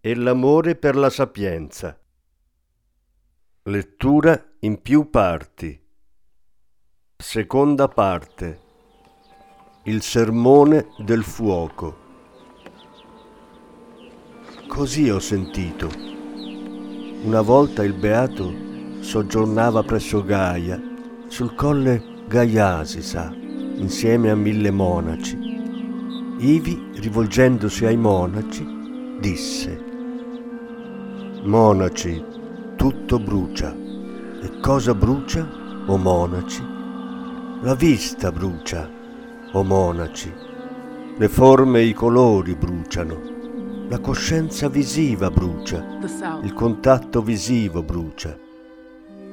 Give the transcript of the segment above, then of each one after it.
e l'amore per la sapienza. Lettura in più parti. Seconda parte. Il sermone del fuoco. Così ho sentito. Una volta il beato soggiornava presso Gaia, sul colle Gaiasi, sa, insieme a mille monaci. Ivi, rivolgendosi ai monaci, disse Monaci, tutto brucia. E cosa brucia, o monaci? La vista brucia, o monaci. Le forme e i colori bruciano. La coscienza visiva brucia. Il contatto visivo brucia.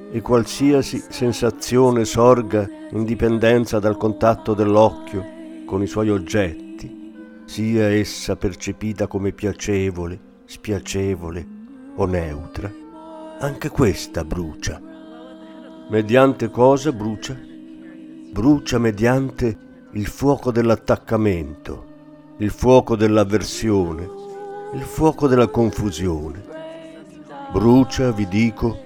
E qualsiasi sensazione sorga in dipendenza dal contatto dell'occhio con i suoi oggetti, sia essa percepita come piacevole, spiacevole, o neutra, anche questa brucia. Mediante cosa brucia? Brucia mediante il fuoco dell'attaccamento, il fuoco dell'avversione, il fuoco della confusione. Brucia, vi dico,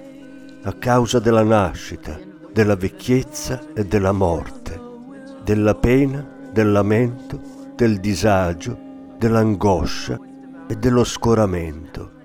a causa della nascita, della vecchiezza e della morte, della pena, del lamento, del disagio, dell'angoscia e dello scoramento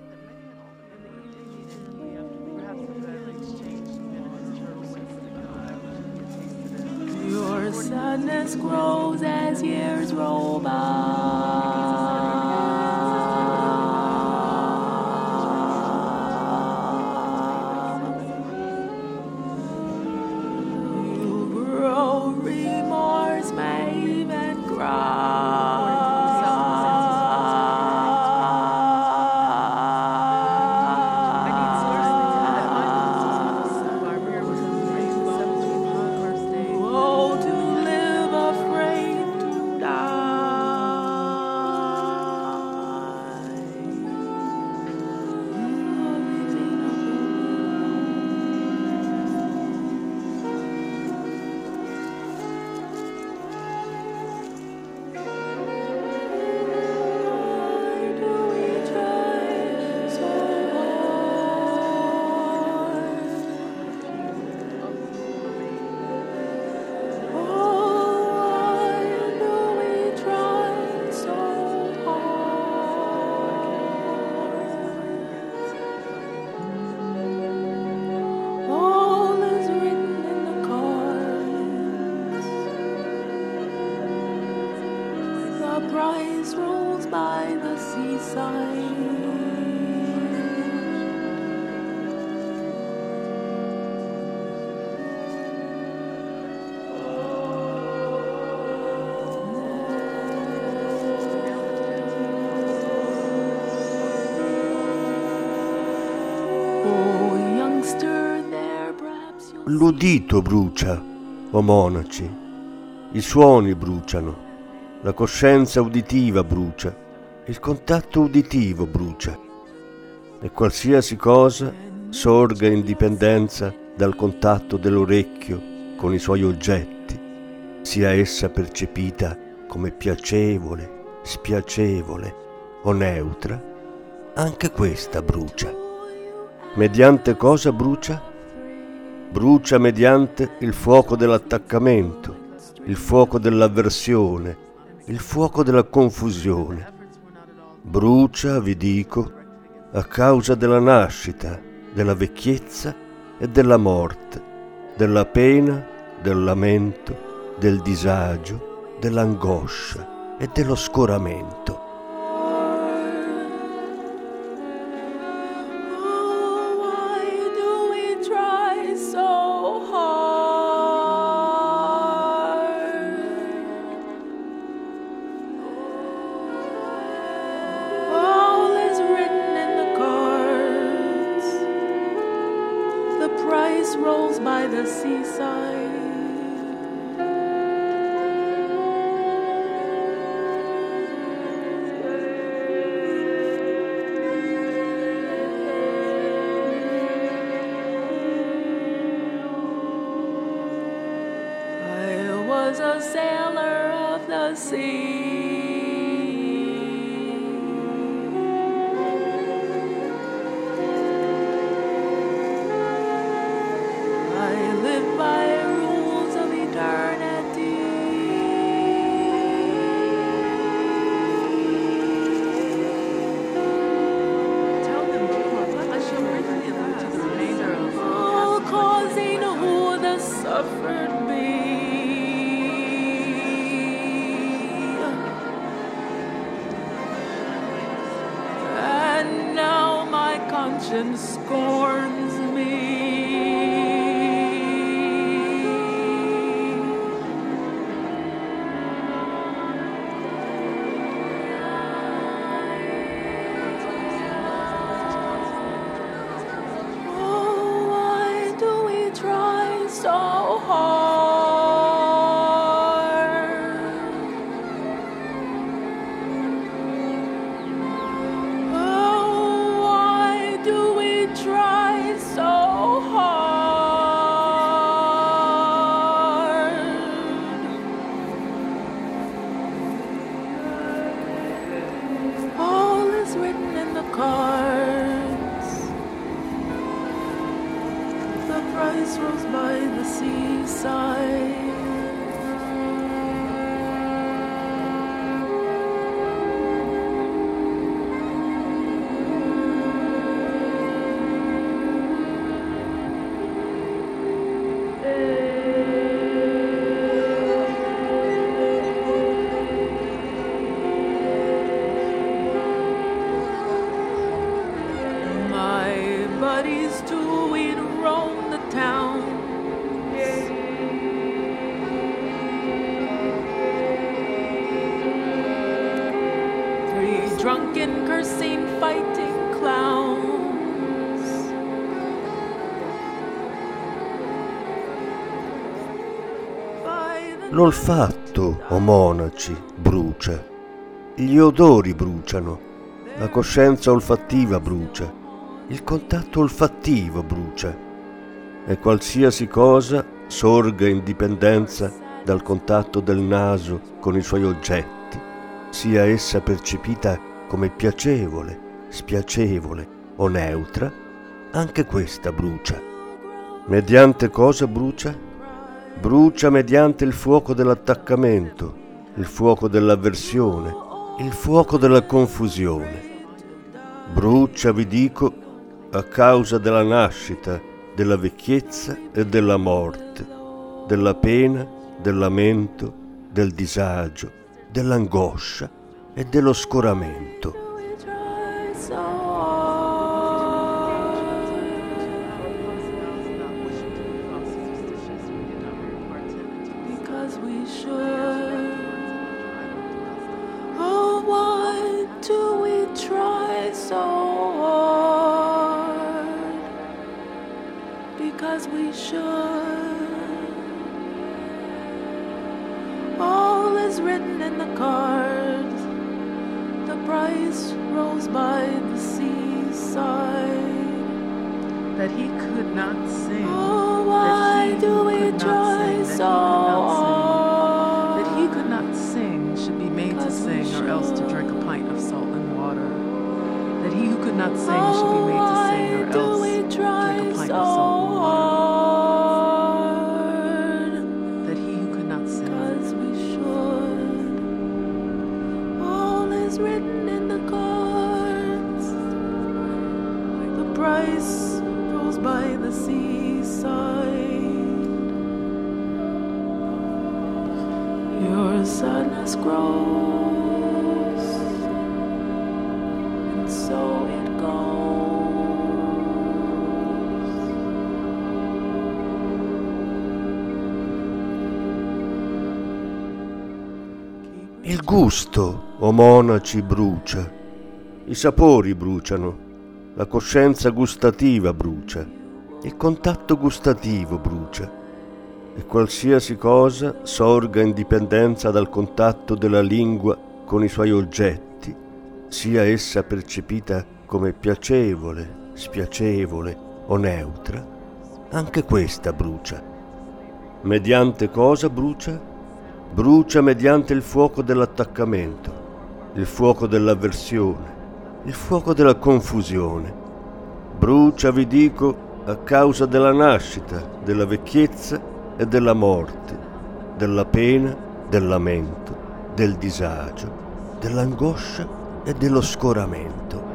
L'udito brucia, o monaci, i suoni bruciano, la coscienza uditiva brucia, il contatto uditivo brucia, e qualsiasi cosa sorga in dipendenza dal contatto dell'orecchio con i suoi oggetti, sia essa percepita come piacevole, spiacevole o neutra, anche questa brucia. Mediante cosa brucia? Brucia mediante il fuoco dell'attaccamento, il fuoco dell'avversione, il fuoco della confusione. Brucia, vi dico, a causa della nascita, della vecchiezza e della morte, della pena, del lamento, del disagio, dell'angoscia e dello scoramento. L'olfatto, o monaci, brucia. Gli odori bruciano. La coscienza olfattiva brucia. Il contatto olfattivo brucia. E qualsiasi cosa sorga in dipendenza dal contatto del naso con i suoi oggetti, sia essa percepita come piacevole, spiacevole o neutra, anche questa brucia. Mediante cosa brucia? brucia mediante il fuoco dell'attaccamento, il fuoco dell'avversione, il fuoco della confusione. Brucia, vi dico, a causa della nascita, della vecchiezza e della morte, della pena, del lamento, del disagio, dell'angoscia e dello scoramento. not saying it should be made. gusto, o monaci, brucia, i sapori bruciano, la coscienza gustativa brucia, il contatto gustativo brucia, e qualsiasi cosa sorga in dipendenza dal contatto della lingua con i suoi oggetti, sia essa percepita come piacevole, spiacevole o neutra, anche questa brucia. Mediante cosa brucia? Brucia mediante il fuoco dell'attaccamento, il fuoco dell'avversione, il fuoco della confusione. Brucia, vi dico, a causa della nascita, della vecchiezza e della morte, della pena, del lamento, del disagio, dell'angoscia e dello scoramento.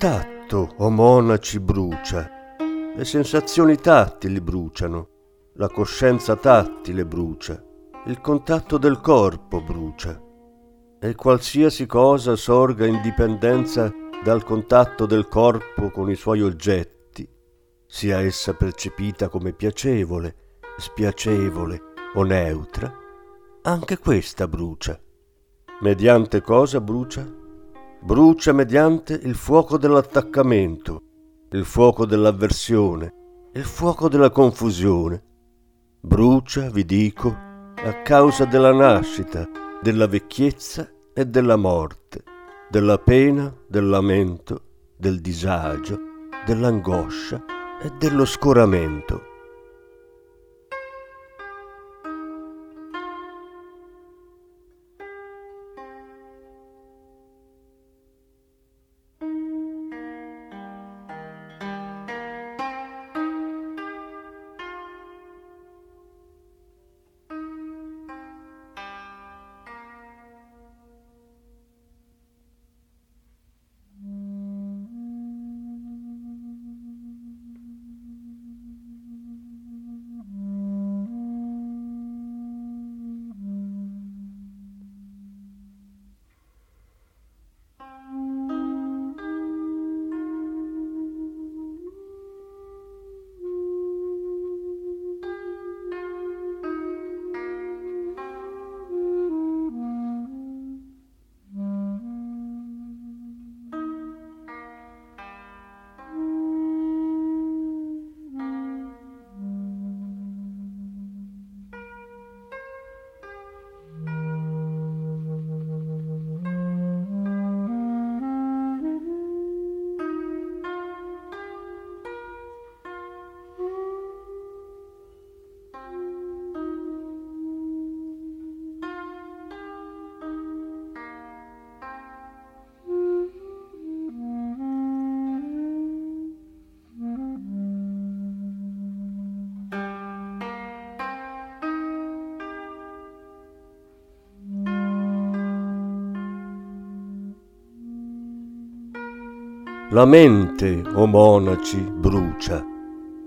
Tatto, o monaci, brucia. Le sensazioni tattili bruciano. La coscienza tattile brucia. Il contatto del corpo brucia. E qualsiasi cosa sorga in dipendenza dal contatto del corpo con i suoi oggetti, sia essa percepita come piacevole, spiacevole o neutra, anche questa brucia. Mediante cosa brucia? Brucia mediante il fuoco dell'attaccamento, il fuoco dell'avversione, il fuoco della confusione. Brucia, vi dico, a causa della nascita, della vecchiezza e della morte, della pena, del lamento, del disagio, dell'angoscia e dello scoramento. La mente, o monaci, brucia.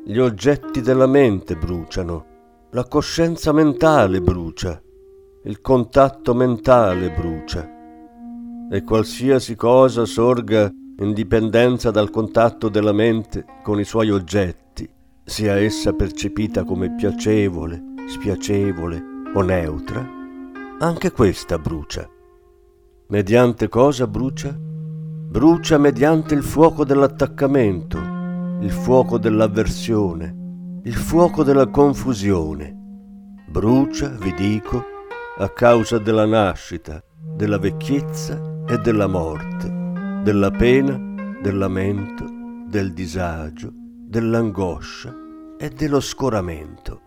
Gli oggetti della mente bruciano. La coscienza mentale brucia. Il contatto mentale brucia. E qualsiasi cosa sorga in dipendenza dal contatto della mente con i suoi oggetti, sia essa percepita come piacevole, spiacevole o neutra, anche questa brucia. Mediante cosa brucia? Brucia mediante il fuoco dell'attaccamento, il fuoco dell'avversione, il fuoco della confusione. Brucia, vi dico, a causa della nascita, della vecchiezza e della morte, della pena, del lamento, del disagio, dell'angoscia e dello scoramento.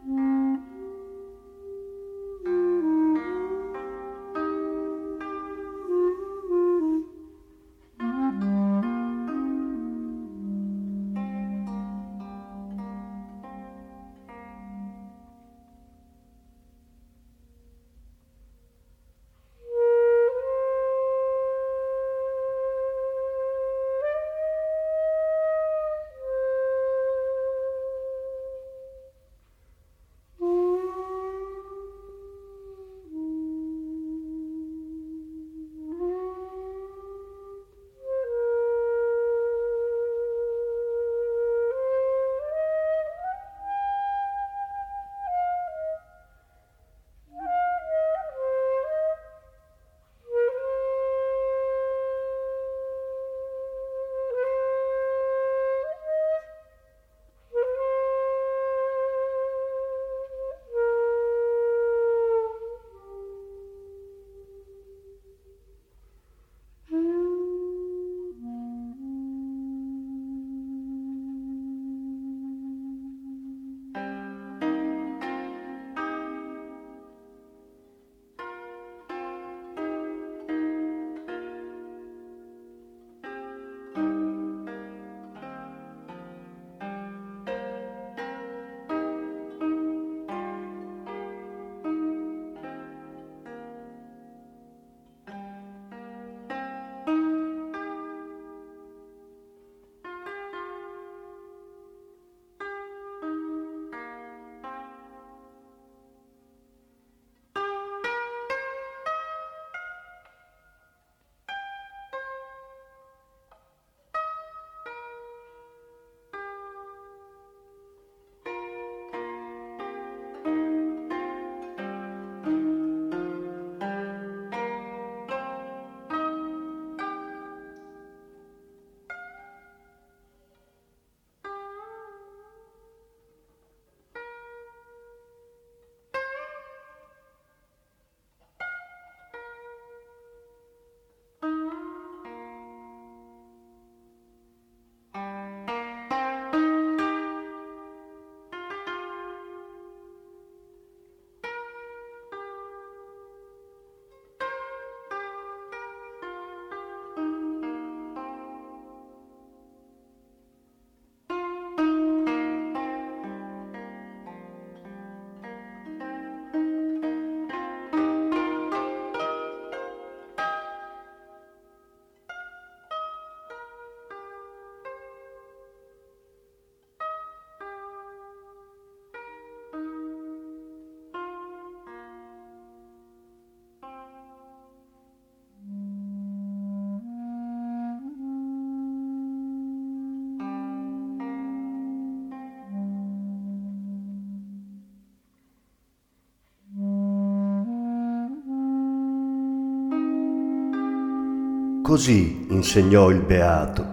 Così insegnò il beato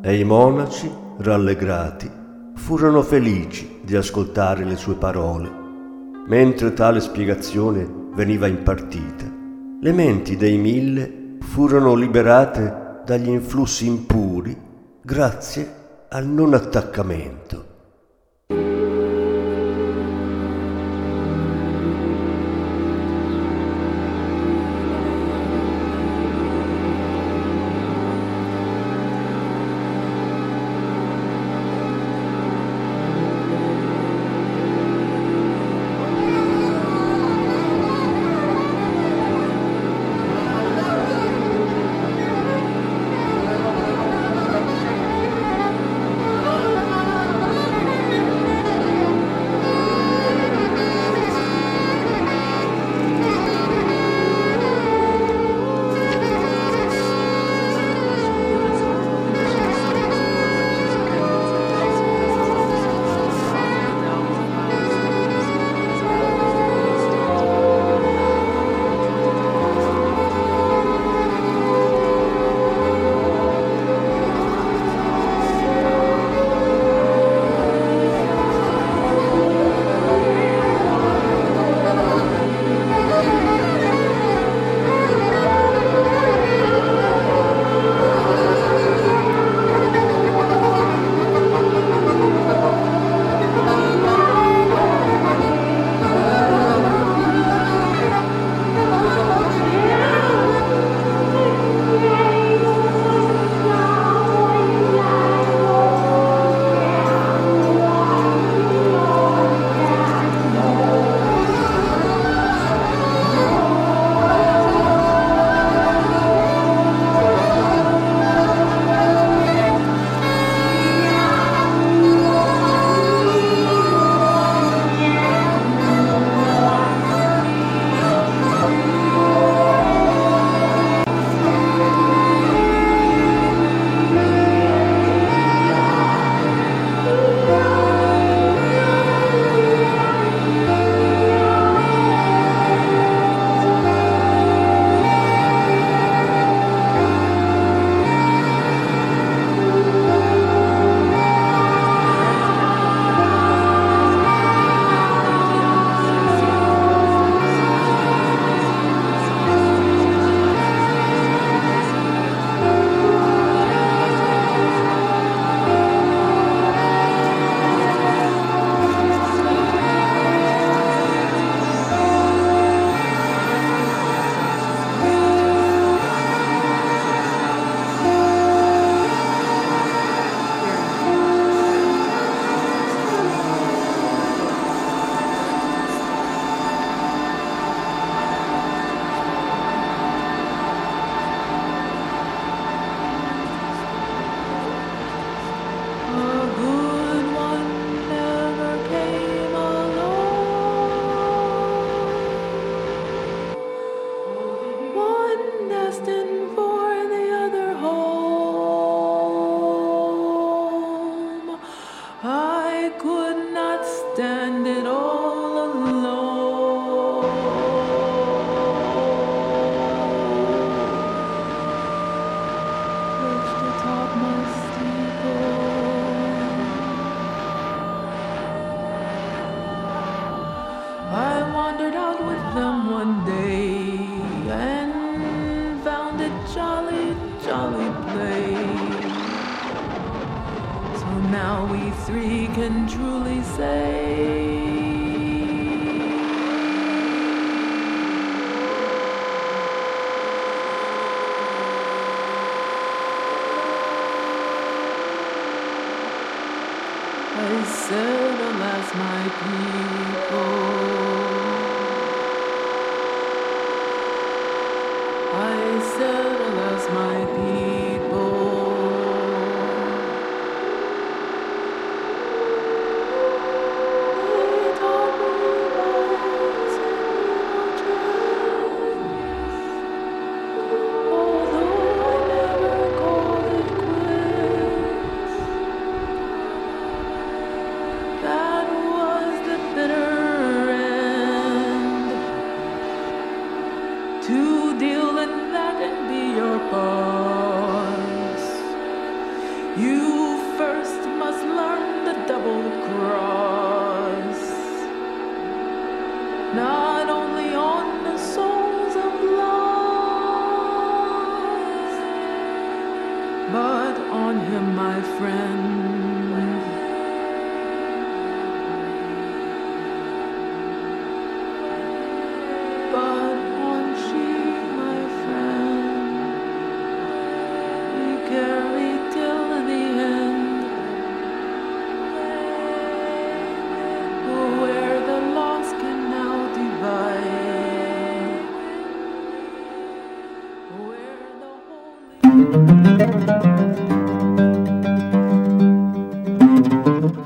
e i monaci, rallegrati, furono felici di ascoltare le sue parole. Mentre tale spiegazione veniva impartita, le menti dei mille furono liberate dagli influssi impuri grazie al non attaccamento.